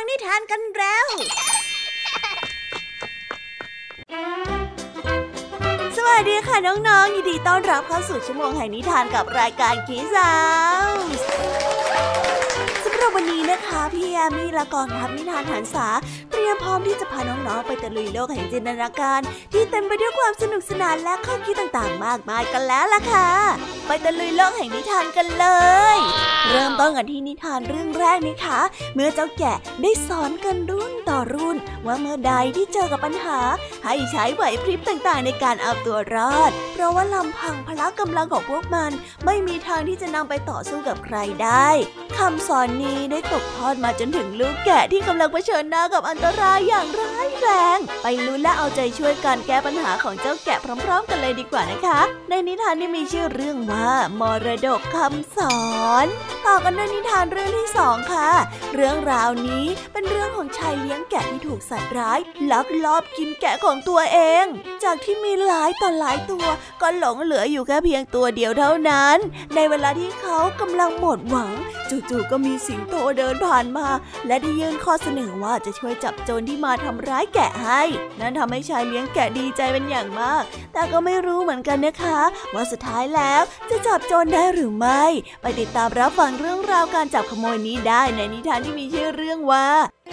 ฟังนิทานกันแล้ว สวัสดีค่ะน้องๆ ยินดีต้อนรับเข้าสู่ชั่วโมงแห่งนิทานกับรายการคีสาวสำหรับวันนี้นะคะ พี่แอมมี่ละกองทัพนิทานหันษาเรียมพร้อมที่จะพาน้องๆไปตะลุยโลกแห่งจินตนาการ ที่เต็มไปด้วยความสนุกสนานและข้อคิดต่างๆ มากมายกันแล้วล่ะค่ะ ไปตะลุยโลกแห่งนิทานกันเลย เริ่มต้นกันที่นิทานเรื่องแรกนะคะ เมื่อเจ้าแกะได้สอนกันรุ่นต่อรุ่น ว่าเมื่อใดที่เจอกับปัญหา ให้ใช้ไหวพริบต่างๆ ในการเอาตัวรอด เพราะว่าลำพังพละกำลังของพวกมัน ไม่มีทางที่จะนำไปต่อสู้กับใครได้คำสอนนี้ได้ตกทอดมาจนถึงลูกแกะที่กำลังเผชิญหน้ากับอันตรายอย่างร้ายแรง ไปลุ้นและเอาใจช่วยการแก้ปัญหาของเจ้าแกะพร้อม ๆ กันเลยดีกว่านะคะ ในนิทานที่มีชื่อเรื่องว่ามรดกคำสอน ต่อกันด้วยนิทานเรื่องที่สองค่ะ เรื่องราวนี้เป็นเรื่องของชายเลี้ยงแกะที่ถูกสัตว์ร้าย ลักลอบกินแกะของตัวเอง จากที่มีหลายต่อหลายตัว ก็หลงเหลืออยู่แค่เพียงตัวเดียวเท่านั้น ในเวลาที่เขากำลังหมดหวัง จู่ๆก็มีสิงโตเดินผ่านมา และได้ยื่นข้อเสนอว่าจะช่วยจับโจรที่มาทำร้ายแกะให้ นั่นทำให้ชายเลี้ยงแกะดีใจเป็นอย่างมาก แต่ก็ไม่รู้เหมือนกันนะคะ ว่าสุดท้ายแล้วจะจับโจรได้หรือไม่ ไปติดตามรับฟังเรื่องราวการจับขโมยนี้ได้ในนิทานที่มีชื่อเรื่องว่า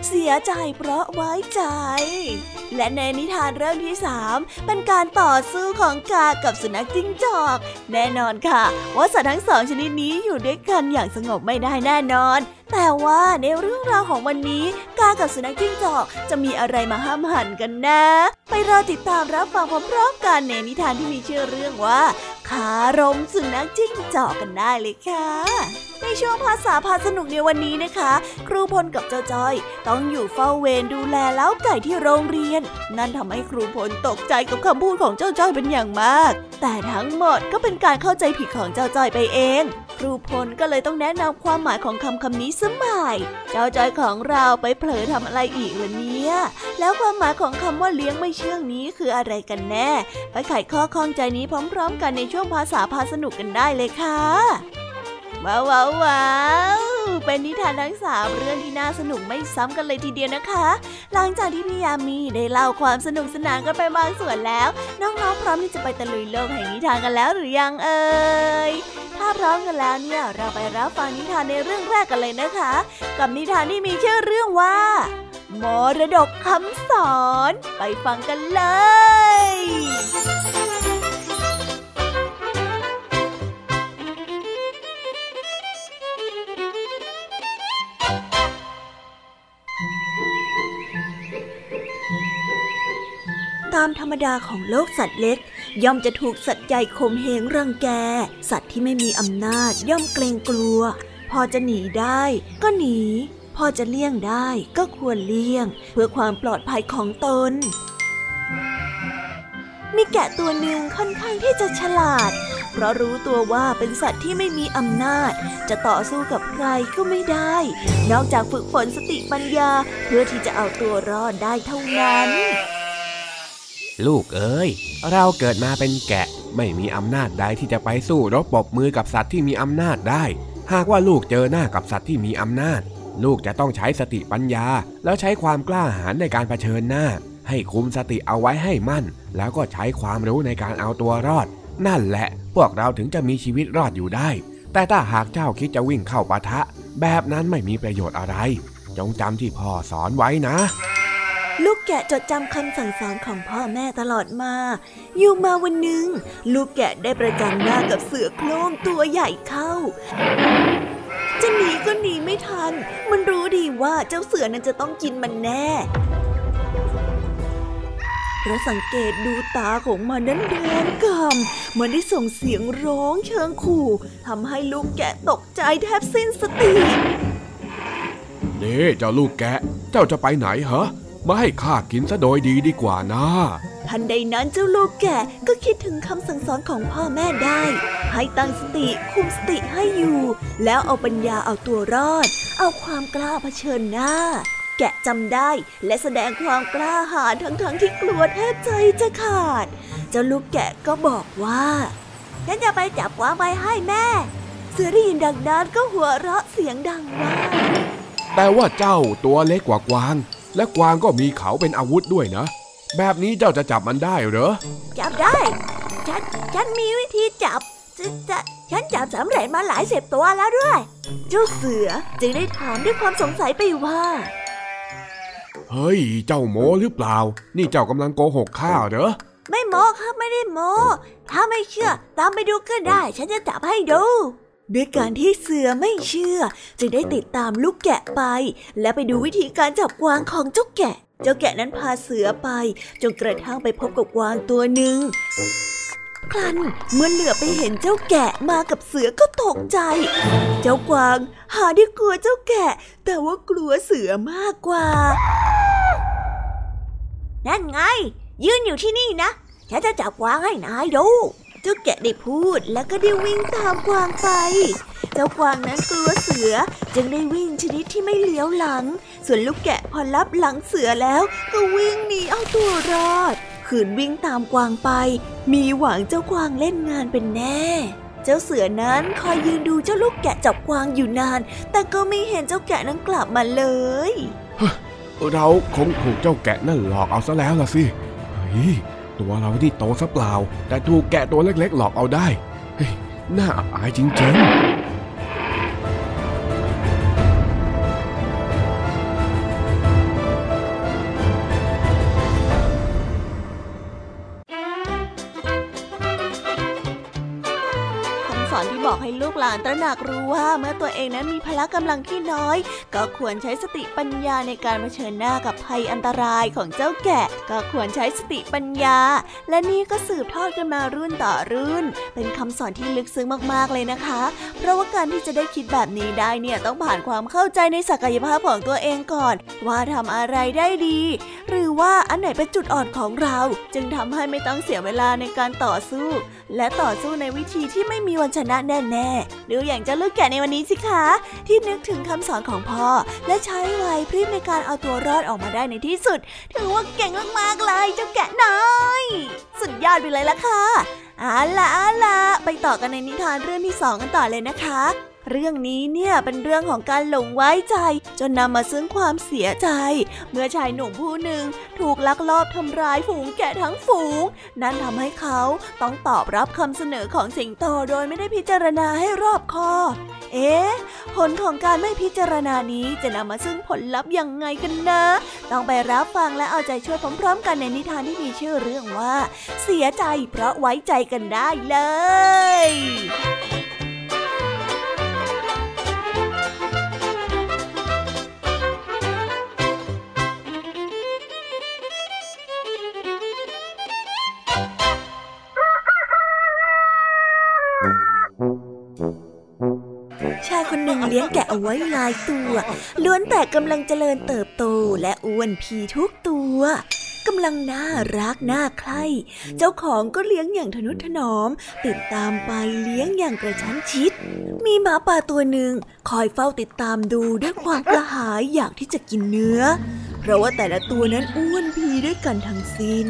เสียใจเพราะไว้ใจ และในนิทานเรื่องที่สามเป็นการต่อสู้ของกากับสุนัขจิ้งจอก แน่นอนค่ะ ว่าสัตว์ทั้งสองชนิดนี้อยู่ด้วยกันอย่างสงบไม่ได้แน่นอน แต่ว่าในเรื่องราวของวันนี้ กากับสุนัขจิ้งจอกจะมีอะไรมาห้ามหันกันนะ รอติดตามรับฟังพร้อมๆกันในนิทานที่มีชื่อเรื่องว่าคารมสุนัขจิ้งจอกกันได้เลยค่ะ ในช่วงภาษาพาสนุกในวันนี้นะคะ ครูพลกับเจ้าจ้อย ต้องอยู่เฝ้าเวรดูแลเล้าไก่ที่โรงเรียน นั่นทำให้ครูพลตกใจกับคำพูดของเจ้าจ้อยเป็นอย่างมาก แต่ทั้งหมดก็เป็นการเข้าใจผิดของเจ้าจ้อยไปเอง ครูพลก็เลยต้องแนะนำความหมายของคำคำนี้สมัยเจ้าจอยของเราไปเผลอทำอะไรอีกล่ะเนี่ย แล้วความหมายของคำว่าเลี้ยงไม่เชื่องนี้คืออะไรกันแน่ ไปไขข้อข้องใจนี้พร้อม ๆ กันในช่วงภาษาพาสนุกกันได้เลยค่ะ ว้าวว้าวเป็นนิทานทั้งสามเรื่องที่น่าสนุกไม่ซ้ำกันเลยทีเดียวนะคะ หลังจากที่พี่ยามีได้เล่าความสนุกสนานกันไปบางส่วนแล้ว น้องๆพร้อมที่จะไปตะลุยโลกแห่งนิทานกันแล้วหรือยังเอ่ยถ้าพร้อมกันแล้วเนี่ยเราไปรับฟังนิทานในเรื่องแรกกันเลยนะคะ กับนิทานที่มีชื่อเรื่องว่ามรดกคำสอน ไปฟังกันเลยามธรรมดาของโลกสัตว์เล็ก ย่อมจะถูกสัตว์ใหญ่ข่มเหงรังแก สัตว์ที่ไม่มีอำนาจย่อมเกรงกลัว พอจะหนีได้ก็หนี พอจะเลี่ยงได้ก็ควรเลี่ยง เพื่อความปลอดภัยของตน มีแกะตัวหนึ่งค่อนข้างที่จะฉลาด เพราะรู้ตัวว่าเป็นสัตว์ที่ไม่มีอำนาจ จะต่อสู้กับใครก็ไม่ได้ นอกจากฝึกฝนสติปัญญา เพื่อที่จะเอาตัวรอดได้เท่านั้น ลูกเอ๋ยเราเกิดมาเป็นแกะ ไม่มีอำนาจใดที่จะไปสู้รบปบมือกับสัตว์ที่มีอำนาจได้ หากว่าลูกเจอหน้ากับสัตว์ที่มีอำนาจ ลูกจะต้องใช้สติปัญญา แล้วใช้ความกล้าหาญในการเผชิญหน้า ให้คุมสติเอาไว้ให้มั่น แล้วก็ใช้ความรู้ในการเอาตัวรอด นั่นแหละ พวกเราถึงจะมีชีวิตรอดอยู่ได้ แต่ถ้าหากเจ้าคิดจะวิ่งเข้าปะทะ แบบนั้นไม่มีประโยชน์อะไร จงจำที่พ่อสอนไว้นะ ลูกแกะจดจำคำสั่งสอนของพ่อแม่ตลอดมา อยู่มาวันหนึ่ง ลูกแกะได้ประจันหน้ากับเสือโคร่งตัวใหญ่เข้า จะหนีก็หนีไม่ทัน มันรู้ดีว่าเจ้าเสือนั้นจะต้องกินมันแน่เพราะสังเกตดูตาของมันนั้นแดงกำมันได้ส่งเสียงร้องเชิงขู่ทำให้ลูกแกะตกใจแทบสิ้นสตินี่เจ้าลูกแกะ เจ้าจะไปไหนเหรอ มาให้ข้ากินซะโดยดีดีกว่านะทันใดนั้นเจ้าลูกแกะก็คิดถึงคำสั่งสอนของพ่อแม่ได้ ให้ตั้งสติคุมสติให้อยู่ แล้วเอาปัญญาเอาตัวรอด เอาความกล้าเผชิญหน้า แกะจำได้และแสดงความกล้าหาญทั้งๆทที่กลัวแทบใจจะขาด เจ้าลูกแกะก็บอกว่าฉันจะไปจับกวางไปให้แม่ เสือได้ยินดังนั้นก็หัวเราะเสียงดังว่าแต่ว่าเจ้าตัวเล็กกว่ากวาง และกวางก็มีเขาเป็นอาวุธด้วยนะ แบบนี้เจ้าจะจับมันได้เหรอ จับได้ ฉัน ฉันมีวิธีจับจะจะฉันจับสำเร็จมาหลายสิบตัวแล้วด้วย เจ้าเสือจึงได้ถามด้วยความสงสัยไปว่า เฮ้ย เจ้าโมหรือเปล่า นี่เจ้ากำลังโกหกข้าเหรอ ไม่โมครับไม่ได้โม ถ้าไม่เชื่อ ตามไปดูก็ได้ ฉันจะจับให้ดู ด้วยการที่เสือไม่เชื่อ จึงได้ติดตามลูกแกะไป และไปดูวิธีการจับกวางของเจ้าแกะ เจ้าแกะนั้นพาเสือไป จนกระทั่งไปพบกับกวางตัวหนึ่งครั้นเมื่อเหลือไปเห็นเจ้าแกะมากับเสือก็ตกใจ เจ้ากวางหาได้กลัวเจ้าแกะ แต่ว่ากลัวเสือมากกว่า นั่นไง ยืนอยู่ที่นี่นะฉันจะจับกวางให้นายดู เจ้าแกะได้พูดแล้วก็ได้วิ่งตามกวางไป เจ้ากวางนั้นกลัวเสือจึงได้วิ่งชนิดที่ไม่เลี้ยวหลัง ส่วนลูกแกะพอรับหลังเสือแล้ว ก็วิ่งหนีเอาตัวรอด ขืนวิ่งตามกวางไป มีหวังเจ้ากวางเล่นงานเป็นแน่ เจ้าเสือนั้นคอยยืนดูเจ้าลูกแกะจับกวางอยู่นาน แต่ก็ไม่เห็นเจ้าแกะนั้นกลับมาเลยเราคงถูกเจ้าแกะนั่นหลอกเอาซะแล้วล่ะสิเฮ้ย ตัวเราที่โตซะเปล่า แต่ถูกแกะตัวเล็กๆ หลอกเอาได้ เฮ้ย น่าอับอายจริงๆานตระหนักรู้ว่าเมื่อตัวเองนั้นมีพละกำลังที่น้อย ก็ควรใช้สติปัญญาในการเผชิญหน้ากับภัยอันตรายของเจ้าแกะ ก็ควรใช้สติปัญญา และนี่ก็สืบทอดกันมารุ่นต่อรุ่น เป็นคำสอนที่ลึกซึ้งมากๆเลยนะคะ เพราะว่าการที่จะได้คิดแบบนี้ได้เนี่ยต้องผ่านความเข้าใจในศักยภาพของตัวเองก่อน ว่าทำอะไรได้ดี หรือว่าอันไหนเป็นจุดอ่อนของเรา จึงทำให้ไม่ต้องเสียเวลาในการต่อสู้และต่อสู้ในวิธีที่ไม่มีวันชนะแน่ๆดูอย่างเจ้าลูกแกะในวันนี้สิคะ ที่นึกถึงคำสอนของพ่อ และใช้ไหวพริบในการเอาตัวรอดออกมาได้ในที่สุด ถือว่าเก่งมากๆเลยเจ้าแกะน้อยสุดยอดไปเลยละค่ะเอาล่ะเอาล่ะไปต่อกันในนิทานเรื่องที่สองกันต่อเลยนะคะ เรื่องนี้เนี่ยเป็นเรื่องของการหลงไว้ใจ จนนำมาซึ่งความเสียใจ เมื่อชายหนุ่มผู้หนึ่งถูกลักลอบทำร้ายฝูงแกะทั้งฝูง นั่นทำให้เขาต้องตอบรับคำเสนอของสิงโตโดยไม่ได้พิจารณาให้รอบคอบเอ๊ะผลของการไม่พิจารณานี้จะนำมาซึ่งผลลัพธ์ยังไงกันนะ ต้องไปรับฟังและเอาใจช่วยพร้อมๆ กันในนิทานที่มีชื่อเรื่องว่า เสียใจเพราะไว้ใจกันได้เลย เลี้ยงแกะเอาไว้หลายตัว ล้วนแต่กำลังเจริญเติบโตและอ้วนพีทุกตัวกำลังน่ารักน่าใคร่ เจ้าของก็เลี้ยงอย่างทนุถนอม ติดตามไปเลี้ยงอย่างกระชั้นชิด มีหมาป่าตัวหนึ่งคอยเฝ้าติดตามดูด้วยความกระหายอยากที่จะกินเนื้อ เพราะว่าแต่ละตัวนั้นอ้วนพี ด้วยกันทั้งสิ้น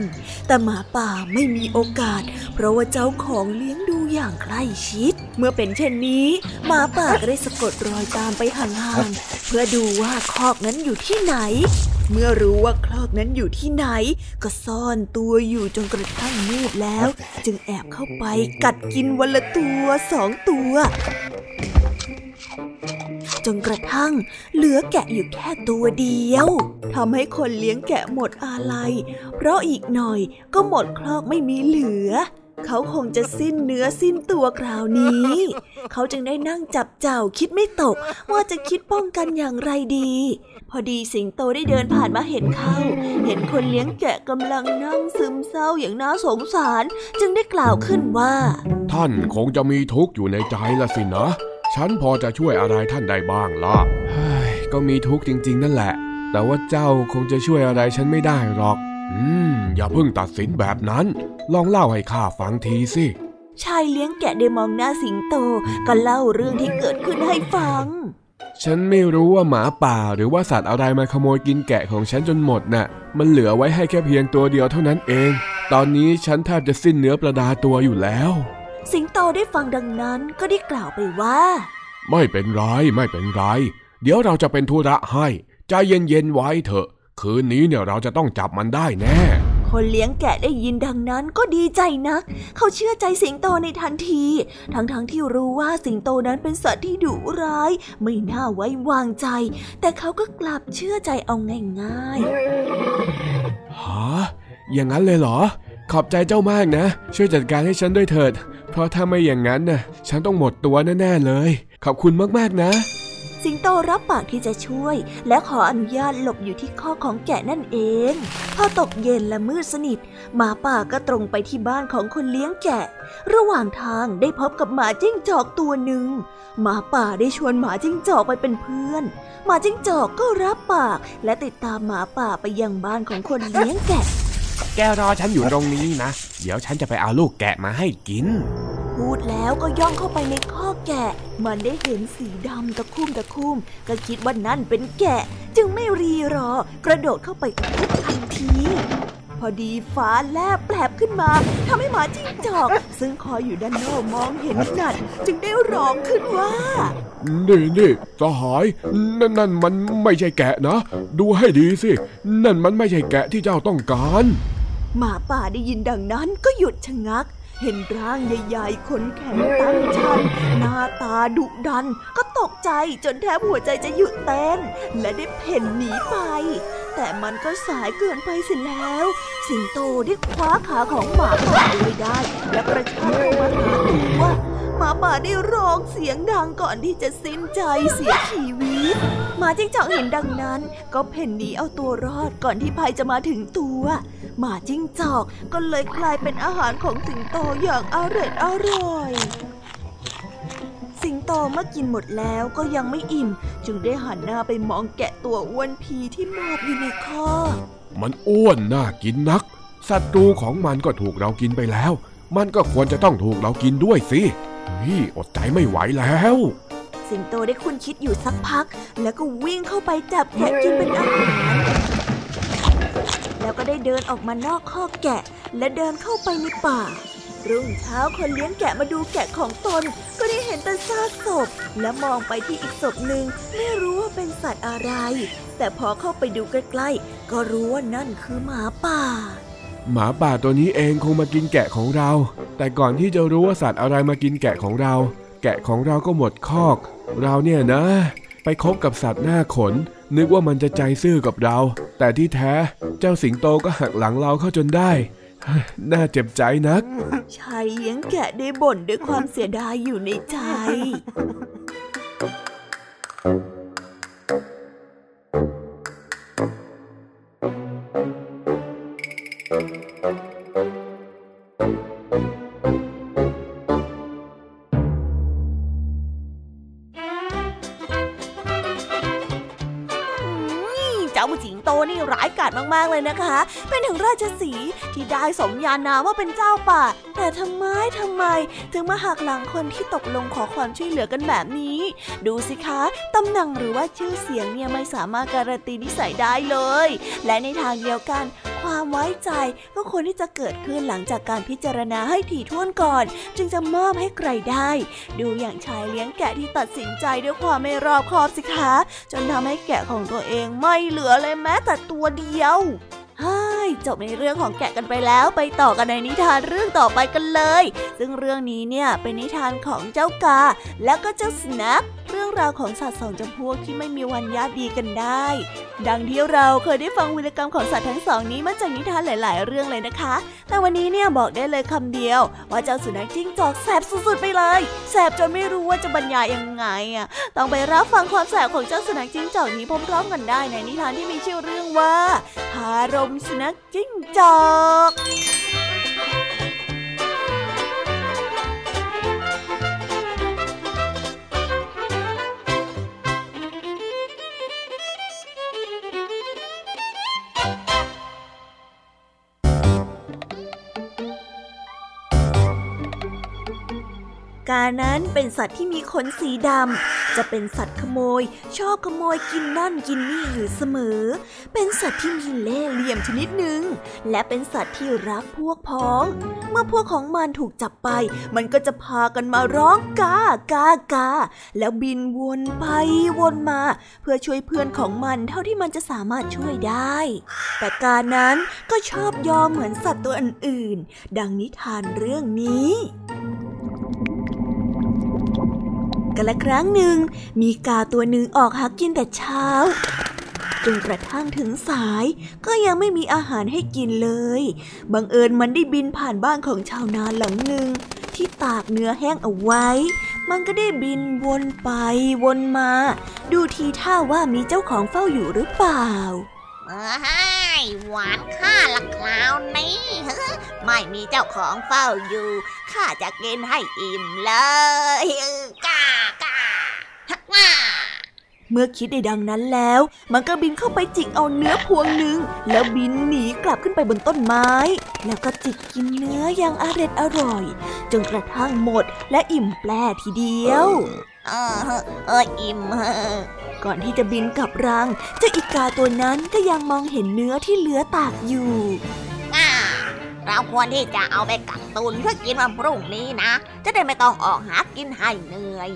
แต่หมาป่าไม่มีโอกาส เพราะว่าเจ้าของเลี้ยงดูอย่างใกล้ชิด เมื่อเป็นเช่นนี้หมาป่าก็ได้สะกดรอยตามไปห่างๆเพื่อดูว่าคอกนั้นอยู่ที่ไหน เมื่อรู้ว่าคลอกนั้นอยู่ที่ไหน ก็ซ่อนตัวอยู่จนกระทั่งมืดแล้ว จึงแอบเข้าไปกัดกินวันละตัวสองตัว จนกระทั่ง เหลือแกะอยู่แค่ตัวเดียวทำให้คนเลี้ยงแกะหมดอาลัย เพราะอีกหน่อยก็หมดคลอกไม่มีเหลือ เขาคงจะสิ้นเนื้อสิ้นตัวคราวนี้ เขาจึงได้นั่งจับเจ้าคิดไม่ตก ว่าจะคิดป้องกันอย่างไรดี พอดีสิงโตได้เดินผ่านมาเห็นเขา เห็นคนเลี้ยงแกะกำลังนั่งซึมเศร้าอย่างน่าสงสาร จึงได้กล่าวขึ้นว่า ท่านคงจะมีทุกข์อยู่ในใจละสินะ ฉันพอจะช่วยอะไรท่านได้บ้างล่ะเฮ้ยก็มีทุกข์จริง ๆ นั่นแหละ แต่ว่าเจ้าคงจะช่วยอะไรฉันไม่ได้หรอก อืม อย่าเพิ่งตัดสินแบบนั้น ลองเล่าให้ข้าฟังทีสิ ชายเลี้ยงแกะได้มองหน้าสิงโต ก็เล่าเรื่องที่เกิดขึ้นให้ฟัง ฉันไม่รู้ว่าหมาป่าหรือว่าสัตว์อะไรมาขโมยกินแกะของฉันจนหมดน่ะ มันเหลือไว้ให้แค่เพียงตัวเดียวเท่านั้นเอง ตอนนี้ฉันแทบจะสิ้นเนื้อประดาตัวอยู่แล้ว สิงโตได้ฟังดังนั้นก็ได้กล่าวไปว่า ไม่เป็นไรไม่เป็นไร เดี๋ยวเราจะเป็นธุระให้ ใจเย็นๆไว้เถอะ คืนนี้เนี่ยเราจะต้องจับมันได้แน่คนเลี้ยงแกะได้ยินดังนั้นก็ดีใจนัก เขาเชื่อใจสิงโตในทันที ทั้งๆทที่รู้ว่าสิงโตนั้นเป็นสัตว์ที่ดุร้าย ไม่น่าไว้วางใจ แต่เขาก็กลับเชื่อใจเอาง่ายๆฮะอย่างนั้นเลยเหรอ ขอบใจเจ้ามากนะ ช่วยจัดการให้ฉันด้วยเถิด เพราะถ้าไม่อย่างนั้นน่ะ ฉันต้องหมดตัวแน่ๆเลย ขอบคุณมากๆนะ สิงโตรับปากที่จะช่วย และขออนุญาตหลบอยู่ที่ข้อของแกะนั่นเอง พอตกเย็นและมืดสนิท หมาป่าก็ตรงไปที่บ้านของคนเลี้ยงแกะ ระหว่างทางได้พบกับหมาจิ้งจอกตัวหนึ่งหมาป่าได้ชวนหมาจิ้งจอกไปเป็นเพื่อน หมาจิ้งจอกก็รับปาก และติดตามหมาป่าไปยังบ้านของคนเลี้ยงแกะ แกรอฉันอยู่ตรงนี้นะ เดี๋ยวฉันจะไปเอาลูกแกะมาให้กิน พูดแล้วก็ย่องเข้าไปในข้อแกะ มันได้เห็นสีดำตะคุ่มตะคุ่มก็คิดว่านั่นเป็นแกะ จึงไม่รีรอ กระโดดเข้าไปทุบทันที พอดีฟ้าแลบแปลบขึ้นมาทำให้หมาจิ้งจอก ซึ่งคอยอยู่ด้านนอกมองเห็นนั่นจึงได้ร้องขึ้นว่า นี่นี่สหายนั่นนั่นมันไม่ใช่แกะนะ ดูให้ดีสิ นั่นมันไม่ใช่แกะที่เจ้าต้องการ หมาป่าได้ยินดังนั้นก็หยุดชะงัก เห็นร่างใหญ่ๆขนแข็งตั้งชัน หน้าตาดุดัน ก็ตกใจจนแทบหัวใจจะหยุดเต้น และได้เพ่นหนีไป แต่มันก็สายเกินไปเสียแล้ว สิงโตได้คว้าขาของหมาป่าไว้ได้ และกระชากเข้ามาหาตัว หมาป่าได้ร้องเสียงดังก่อนที่จะสิ้นใจเสียชีวิต หมาจิ้งจอกเห็นดังนั้น ก็เพ่นหนีเอาตัวรอดก่อนที่ภัยจะมาถึงตัว หมาจิ้งจอกก็เลยกลายเป็นอาหารของสิงโตอย่างอร่อยอร่อยสิงโตเมื่อกินหมดแล้วก็ยังไม่อิ่ม จึงได้หันหน้าไปมองแกะตัวอ้วนพีที่มอบอยู่ในคอมันอ้วนน่ากินนักศัตรูของมันก็ถูกเรากินไปแล้ว มันก็ควรจะต้องถูกเรากินด้วยสิ นี่อดใจไม่ไหวแล้ว สิงโตได้คุณคิดอยู่สักพัก แล้วก็วิ่งเข้าไปจับแกะกินเป็นอาหารแล้วก็ได้เดินออกมานอกข้อแกะ และเดินเข้าไปในป่า รุ่งเช้าคนเลี้ยงแกะมาดูแกะของตน ก็ได้เห็นแต่ซากศพ และมองไปที่อีกศพหนึ่งไม่รู้ว่าเป็นสัตว์อะไร แต่พอเข้าไปดูใกล้ๆ ก็รู้ว่านั่นคือหมาป่า หมาป่าตัวนี้เองคงมากินแกะของเรา แต่ก่อนที่จะรู้ว่าสัตว์อะไรมากินแกะของเรา แกะของเราก็หมดคอก เราเนี่ยนะ ไปคบกับสัตว์หน้าขน นึกว่ามันจะใจซื่อกับเรา แต่ที่แท้เจ้าสิงโตก็หักหลังเราเข้าจนได้ น่าเจ็บใจนัก ชายเลี้ยงแกะได้บ่นด้วยความเสียดายอยู่ในใจ เลยนะคะ เป็นถึงราชสีที่ได้สมญานามว่าเป็นเจ้าป่า แต่ทำไมทำไม ถึงมาหักหลังคนที่ตกลงขอความช่วยเหลือกันแบบนี้ ดูสิคะตำแหน่งหรือว่าชื่อเสียงเนี่ยไม่สามารถการันตีนิสัยได้เลย และในทางเดียวกัน ความไว้ใจก็ควรที่จะเกิดขึ้นหลังจากการพิจารณาให้ถี่ถ้วนก่อน จึงจะมอบให้ใครได้ ดูอย่างชายเลี้ยงแกะที่ตัดสินใจด้วยความไม่รอบคอบสิคะจนทำให้แกะของตัวเองไม่เหลือเลยแม้แต่ตัวเดียวฮ้ยจบในเรื่องของแกะกันไปแล้วไปต่อกันในนิทานเรื่องต่อไปกันเลย ซึ่งเรื่องนี้เนี่ยเป็นนิทานของเจ้ากา และก็เจ้าสแนักเรื่องราวของสัตว์สองจำพวกที่ไม่มีวันญาติดีกันได้ ดังที่เราเคยได้ฟังวิรกรรมของสัตว์ทั้งสองนี้มาจากนิทานหลาย ๆ เรื่องเลยนะคะ แต่วันนี้เนี่ยบอกได้เลยคำเดียว ว่าเจ้าสุนัขจิ้งจอกแสบสุด ๆ ไปเลย แสบจนไม่รู้ว่าจะบรรยายยังไงอะ ต้องไปรับฟังความแสบของเจ้าสุนัขจิ้งจอกนี้พร้อม ๆ กันได้ในนิทานที่มีชื่อเรื่องว่าคารมสุนัขจิ้งจอก กานั้นเป็นสัตว์ที่มีขนสีดำ จะเป็นสัตว์ขโมย ชอบขโมยกินนั่นกินนี่อยู่เสมอ เป็นสัตว์ที่มีเล่ห์เหลี่ยมชนิดหนึ่ง และเป็นสัตว์ที่รักพวกพ้อง เมื่อพวกของมันถูกจับไป มันก็จะพากันมาร้องกากากา แล้วบินวนไปวนมา เพื่อช่วยเพื่อนของมันเท่าที่มันจะสามารถช่วยได้ แต่กานั้นก็ชอบยอมเหมือนสัตว์ตัวอื่นๆ ดังนิทานเรื่องนี้ กันละครั้งหนึ่ง มีกาตัวหนึ่งออกหากินแต่เช้าจนกระทั่งถึงสายก็ยังไม่มีอาหารให้กินเลย บังเอิญมันได้บินผ่านบ้านของชาวนาหลังหนึ่ง ที่ตากเนื้อแห้งเอาไว้ มันก็ได้บินวนไปวนมา ดูทีท่าว่ามีเจ้าของเฝ้าอยู่หรือเปล่าเฮ้ยหวานข้าละคราวนี้ไม่มีเจ้าของเฝ้าอยู่ข้าจะกินให้อิ่มเลย เมื่อคิดได้ดังนั้นแล้ว มันก็บินเข้าไปจิกเอาเนื้อพวงหนึ่ง แล้วบินหนีกลับขึ้นไปบนต้นไม้ แล้วก็จิกกินเนื้ออย่างอร็ดอร่อย จนกระทั่งหมดและอิ่มแปร่ทีเดียวเออเอออิ่มก่อนที่จะบินกลับรังเจ้าอีกาตัวนั้นก็ยังมองเห็นเนื้อที่เหลือตากอยู่ เราควรที่จะเอาไปกักตุนเพื่อกินวันพรุ่งนี้นะ จะได้ไม่ต้องออกหากินให้เหนื่อย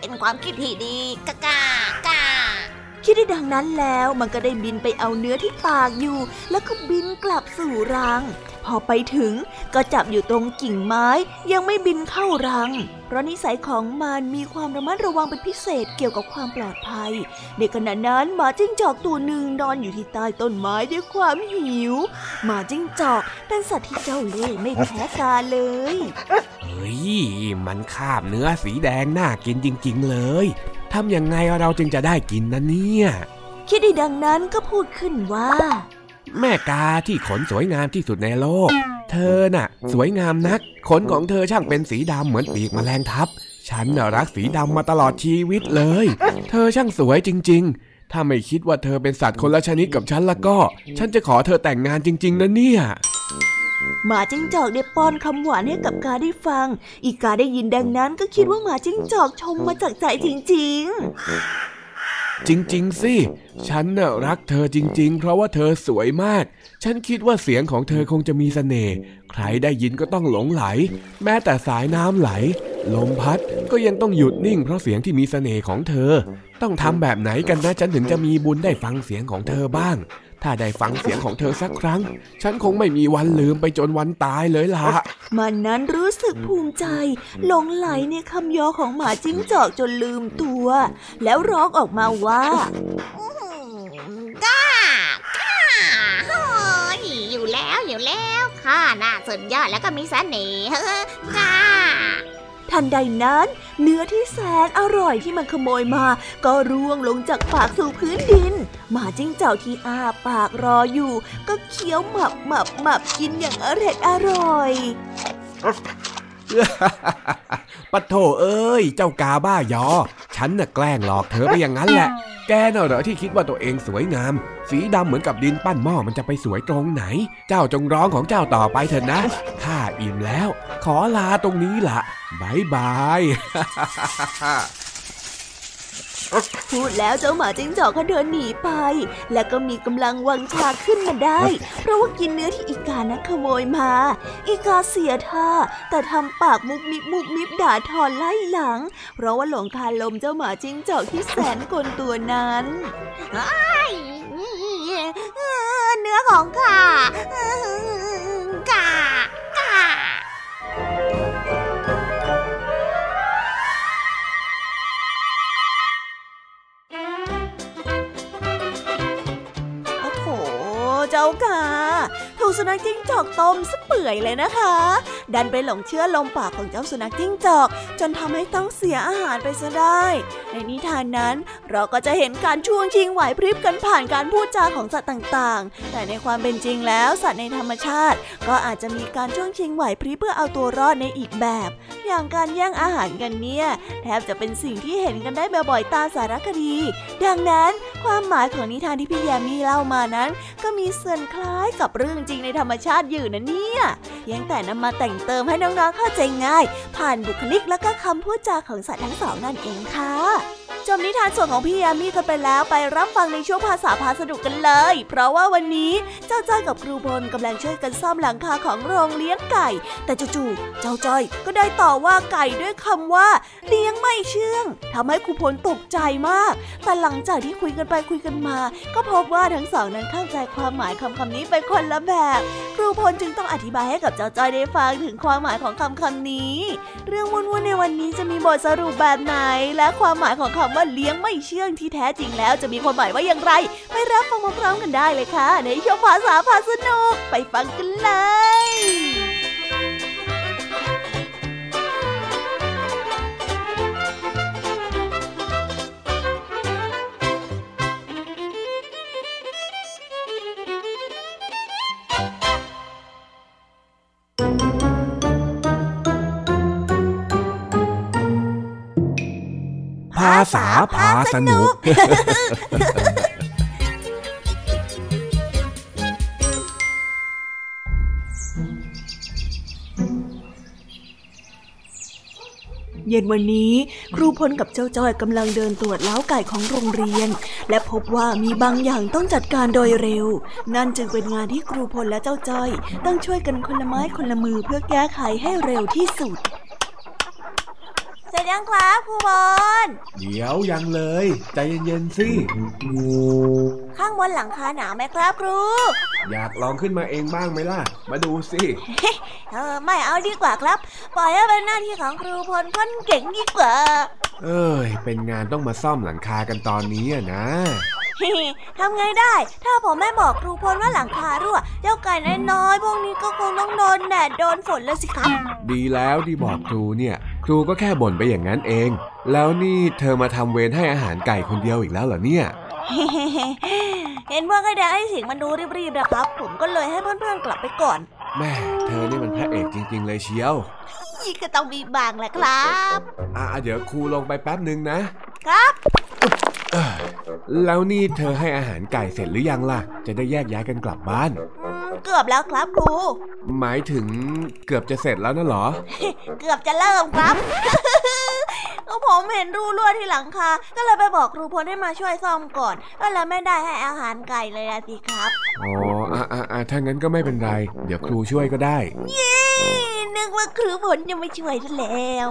เป็นความคิดที่ดีกากากาคิดได้ดังนั้นแล้วมันก็ได้บินไปเอาเนื้อที่ปากอยู่ แล้วก็บินกลับสู่รัง พอไปถึงก็จับอยู่ตรงกิ่งไม้ยังไม่บินเข้ารัง เพราะนิสัยของมันมีความระมัดระวังเป็นพิเศษเกี่ยวกับความปลอดภัย ในขณะนั้นหมาจิ้งจอกตัวหนึ่งนอนอยู่ที่ใต้ต้นไม้ด้วยความหิว หมาจิ้งจอกเป็นสัตว์ที่เจ้าเล่ห์ไม่แพ้กาเลยเฮ้ยมันคาบเนื้อสีแดงน่ากินจริง ๆ เลยทำยังไงเราจึงจะได้กินนะเนี่ย คิดดีดังนั้นก็พูดขึ้นว่า แม่กาที่ขนสวยงามที่สุดในโลก เธอน่ะ สวยงามนัก ขนของเธอช่างเป็นสีดำเหมือนปีกแมลงทับ ฉันน่ะรักสีดำมาตลอดชีวิตเลย เธอช่างสวยจริง ๆ ถ้าไม่คิดว่าเธอเป็นสัตว์คนละชนิดกับฉันล้วก็ ฉันจะขอเธอแต่งงานจริง ๆนะเนี่ยหมาจิ้งจอกได้ป้อนคำหวานให้กับกาได้ฟัง อีกาได้ยินดังนั้นก็คิดว่าหมาจิ้งจอกชมมาจากใจจริง ๆ จริงๆสิ ฉันน่ะรักเธอจริง ๆ เพราะว่าเธอสวยมาก ฉันคิดว่าเสียงของเธอคงจะมีสเสน่ห์ ใครได้ยินก็ต้องหลงไหล แม้แต่สายน้ำไหล ลมพัดก็ยังต้องหยุดนิ่งเพราะเสียงที่มีสเสน่ห์ของเธอ ต้องทำแบบไหนกันนะฉันถึงจะมีบุญได้ฟังเสียงของเธอบ้าง ถ้าได้ฟังเสียงของเธอสักครั้ง ฉันคงไม่มีวันลืมไปจนวันตายเลยล่ะ มันนั้นรู้สึกภูมิใจหลงไหลในคำยอของหมาจิ้งจอกจนลืมตัว แล้วร้องออกมาว่าก้าก้าเฮ้ยอยู่แล้วอยู่แล้วข้าน่าสุดยอดแล้วก็มีเสน่ห์ก้า ทันใดนั้น เนื้อที่แสนอร่อยที่มันขโมยมา ก็ร่วงลงจากปากสู่พื้นดิน หมาจิ้งเจ้าที่อ้าปากรออยู่ ก็เคี้ยวหมับหมับหมับกินอย่างอร่อยอร่อย ปะโถเอ้ย เจ้ากาบ้ายอ ฉันน่ะแกล้งหลอกเธอไปอย่างนั้นแหละ แกน่ะเหรอที่คิดว่าตัวเองสวยงาม สีดำเหมือนกับดินปั้นหม้อมันจะไปสวยตรงไหน เจ้าจงร้องของเจ้าต่อไปเถอะนะ ข้าอิ่มแล้ว ขอลาตรงนี้ละบายบาย พูดแล้วเจ้าหมาจิ้งจอกก็เดินหนีไป และก็มีกำลังวังชาขึ้นมาได้ เพราะว่ากินเนื้อที่อีกานั้นขโมยมา อีกาเสียท่า แต่ทำปากมุกมิบมุกมิบด่าทอนไล่หลัง เพราะว่าหลงคาลมเจ้าหมาจิ้งจอกที่แสนกลตัวนั้นเนื้อของข้า สุนัขจิ้งจอกต้มสเปื่อยเลยนะคะ ดันไปหลงเชื่อลมปากของเจ้าสุนัขจิ้งจอก จนทำให้ต้องเสียอาหารไปซะได้ ในนิทานนั้น เราก็จะเห็นการช่วงชิงไหวพริบกันผ่านการพูดจาของสัตว์ต่างๆ แต่ในความเป็นจริงแล้วสัตว์ในธรรมชาติ ก็อาจจะมีการช่วงชิงไหวพริบเพื่อเอาตัวรอดในอีกแบบ อย่างการแย่งอาหารกันเนี่ยแทบจะเป็นสิ่งที่เห็นกันได้บ่อยๆตาสารคดี ดังนั้นความหมายของนิทานที่พี่แยมมี่เล่ามานั้น ก็มีส่วนคล้ายกับเรื่องจริงในธรรมชาติอยู่นะเนี่ยเพียงแต่นำมาแต่งเติมให้น้องๆเข้าใจง่าย ผ่านบุคลิกและก็คำพูดจาของสัตว์ทั้งสองนั่นเองค่ะ จบนิทานส่วนของพี่ยามีกันไปแล้วไปรับฟังในช่วงภาษาพาสนุกกันเลย เพราะว่าวันนี้เจ้าจ้อยกับครูพลกำลังช่วยกันซ่อมหลังคาของโรงเลี้ยงไก่ แต่จู่ๆเจ้าจ้อยก็ได้ต่อว่าไก่ด้วยคำว่า เลี้ยงไม่เชื่องทำให้ครูพลตกใจมาก แต่หลังจากที่คุยกันไปคุยกันมา ก็พบว่าทั้งสองนั้นเข้าใจความหมายคำคำนี้ไปคนละแบบ ครูพลจึงต้องอธิบายให้กับเจ้าจ้อยได้ฟังถึงความหมายของคำคำนี้ เรื่องวุ่นๆในวันนี้จะมีบทสรุปแบบไหนและความหมายของคำว่าเลี้ยงไม่เชื่องที่แท้จริงแล้วจะมีความหมายว่าอย่างไร ไปรับฟังพร้อมๆกันได้เลยค่ะ ในช่วงภาษาพาสนุกไปฟังกันเลย ษาพาสนุกเย็นวันนี้ครูพลกับเจ้าจ้อยกำลังเดินตรวจเล้าไก่ของโรงเรียน และพบว่ามีบางอย่างต้องจัดการโดยเร็ว นั่นจึงเป็นงานที่ครูพลและเจ้าจ้อยต้องช่วยกันคนละไม้คนละมือเพื่อแก้ไขให้เร็วที่สุด เสร็จยังครับครูบอลเดี๋ยวยังเลย ใจเย็นๆสิข้างบนหลังคาหนาวไหมครับครู อยากลองขึ้นมาเองบ้างไหมล่ะ มาดูสิเออไม่เอาดีกว่าครับ ปล่อยให้เป็นหน้าที่ของครูพลคนเก่งดีกว่า เอ้ยเป็นงานต้องมาซ่อมหลังคากันตอนนี้อะนะ ทำไงได้ ถ้าผมไม่บอกครูพลว่าหลังคารั่ว เจ้าไก่น้อยๆพวกนี้ก็คงต้องโดนแดดโดนฝนแล้วสิครับ ดีแล้วที่บอกครูเนี่ย ครูก็แค่บ่นไปอย่างนั้นเอง แล้วนี่เธอมาทำเวรให้อาหารไก่คนเดียวอีกแล้วเหรอเนี่ยเห็นพวกไอ้แดงไอ้สิงมันดูรีบๆนะครับ ผมก็เลยให้เพื่อนๆกลับไปก่อนแม่เธอนี่มันพระเอกจริง ๆ เลยเชียวนี่ก็ต้องมีบางแหละครับ อะเดี๋ยวครูลงไปแป๊บหนึ่งนะ ครับเอ้ย แล้วนี่เธอให้อาหารไก่เสร็จหรือยังล่ะ จะได้แยกย้ายกันกลับบ้านอืมเกือบแล้วครับครู หมายถึงเกือบจะเสร็จแล้วนะเหรอ เกือบจะเริ่มครับก็ผมเห็นรูรั่วที่หลังคา ก็เลยไปบอกครูพลให้มาช่วยซ่อมก่อน ก็เลยไม่ได้ให้อาหารไก่เลยอะสิครับ อ๋ออะอะอะถ้างั้นก็ไม่เป็นไร เดี๋ยวครูช่วยก็ได้ เย้ นึกว่าครูพลจะไม่ช่วยซะแล้ว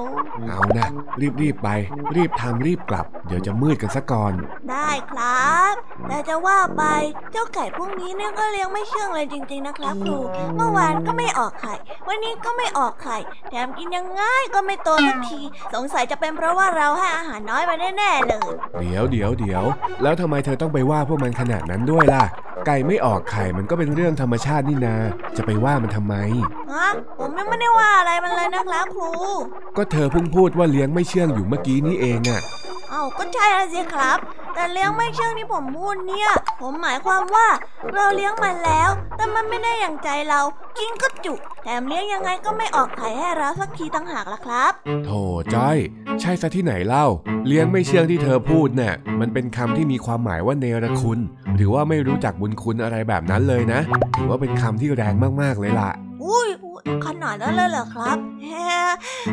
เอานะรีบรีบไป รีบทำรีบกลับ เดี๋ยวจะมืดกันซะก่อน ได้ครับ แต่จะว่าไปเจ้าไก่พวกนี้เนี่ยก็เลี้ยงไม่เชื่องเลยจริง ๆนะครับครูเมื่อวานก็ไม่ออกไข่ วันนี้ก็ไม่ออกไข่ แถมกินยังไงก็ไม่โตสักที สงสัยจะเป็นเพราะว่าเราให้อาหารน้อยไปแน่ๆเลย เดี๋ยวเดี๋ยวเดี๋ยวแล้วทำไมเธอต้องไปว่าพวกมันขนาดนั้นด้วยล่ะไก่ไม่ออกไข่มันก็เป็นเรื่องธรรมชาตินี่นา จะไปว่ามันทำไมฮะผมยังไม่ได้ว่าอะไรมันเลยนะครับครู ก็เธอเพิ่งพูดว่าเลี้ยงไม่เชื่องอยู่เมื่อกี้นี่เองอะเอ้าก็ใช่ละสิครับ แต่เลี้ยงไม่เชื่องที่ผมพูดเนี่ย ผมหมายความว่าเราเลี้ยงมันแล้ว แต่มันไม่ได้อย่างใจเรา กินก็จุ แถมเลี้ยงยังไงก็ไม่ออกไข่ให้เราสักทีต่างหากล่ะครับโถจ้อยใช่ซะที่ไหนเล่า เลี้ยงไม่เชื่องที่เธอพูดน่ะมันเป็นคำที่มีความหมายว่าเนรคุณ หรือว่าไม่รู้จักบุญคุณอะไรแบบนั้นเลยนะถือว่าเป็นคำที่แรงมากๆเลยล่ะ อุ้ยขนาดนั้นเลยเหรอครับ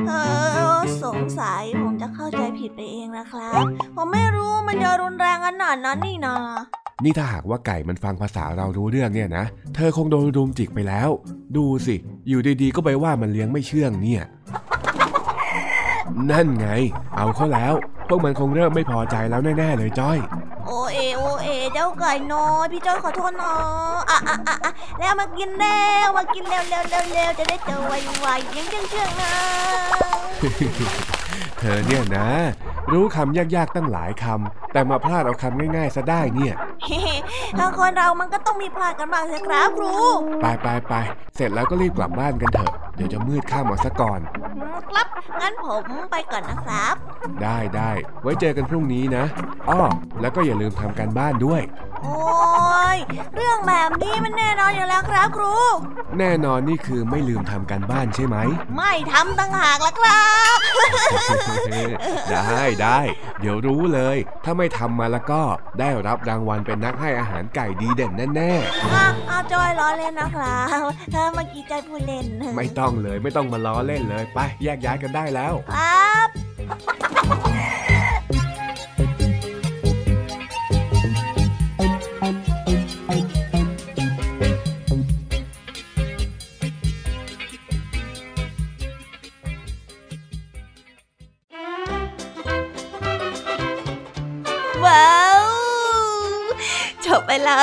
เออสงสัยผมจะเข้าใจผิดไปเองนะครับ ผมไม่รู้มันจะรุนแรงขนาดนั้นนี่นานี่ถ้าหากว่าไก่มันฟังภาษาเรารู้เรื่องเนี่ยนะ เธอคงโดนรุมจิกไปแล้ว ดูสิ อยู่ดีๆ ก็ไปว่ามันเลี้ยงไม่เชื่องเนี่ย นั่นไง เอาเข้าแล้ว พวกมันคงเริ่มไม่พอใจแล้วแน่ๆเลยจ้อย โอเอโอเอเจ้าไก่น้อยพี่จ้อยขอโทษนะอะอะอะอะแล้วมากินแล้วมากินเร็วเร็วเร็วเร็วจะได้เจอไวๆเยังเชื่องเชื่องๆนะเธอเนี่ยนะ รู้คำยากๆตั้งหลายคำแต่มาพลาดเอาคำง่ายๆซะได้เนี่ย เฮ้ถ้าคนเรามันก็ต้องมีพลาดกันบ้างสิครับครูไปไปไปเสร็จแล้วก็รีบกลับบ้านกันเถอะ เดี๋ยวจะมืดข้ามเอาซะก่อน อืมครับ งั้นผมไปก่อนนะครับ ได้ได้ ไว้เจอกันพรุ่งนี้นะอ้อแล้วก็อย่าลืมทำการบ้านด้วย โอ้ยเรื่องแบบนี้มันแน่นอนอยู่แล้วครับครู แน่นอนนี่คือไม่ลืมทำการบ้านใช่ไหม ไม่ทำตั้งหากละครับ ได้ได้ เดี๋ยวรู้เลย ถ้าไม่ทำมาแล้วก็ได้รับรางวัลเป็นนักให้อาหารไก่ดีเด่นแน่อะอาจอยล้อเล่นนะครับถ้าเมื่อกี้จอยพูดเล่นๆไม่ต้องเลยไม่ต้องมาล้อเล่นเลยไปแยกย้ายกันได้แล้ว ครับ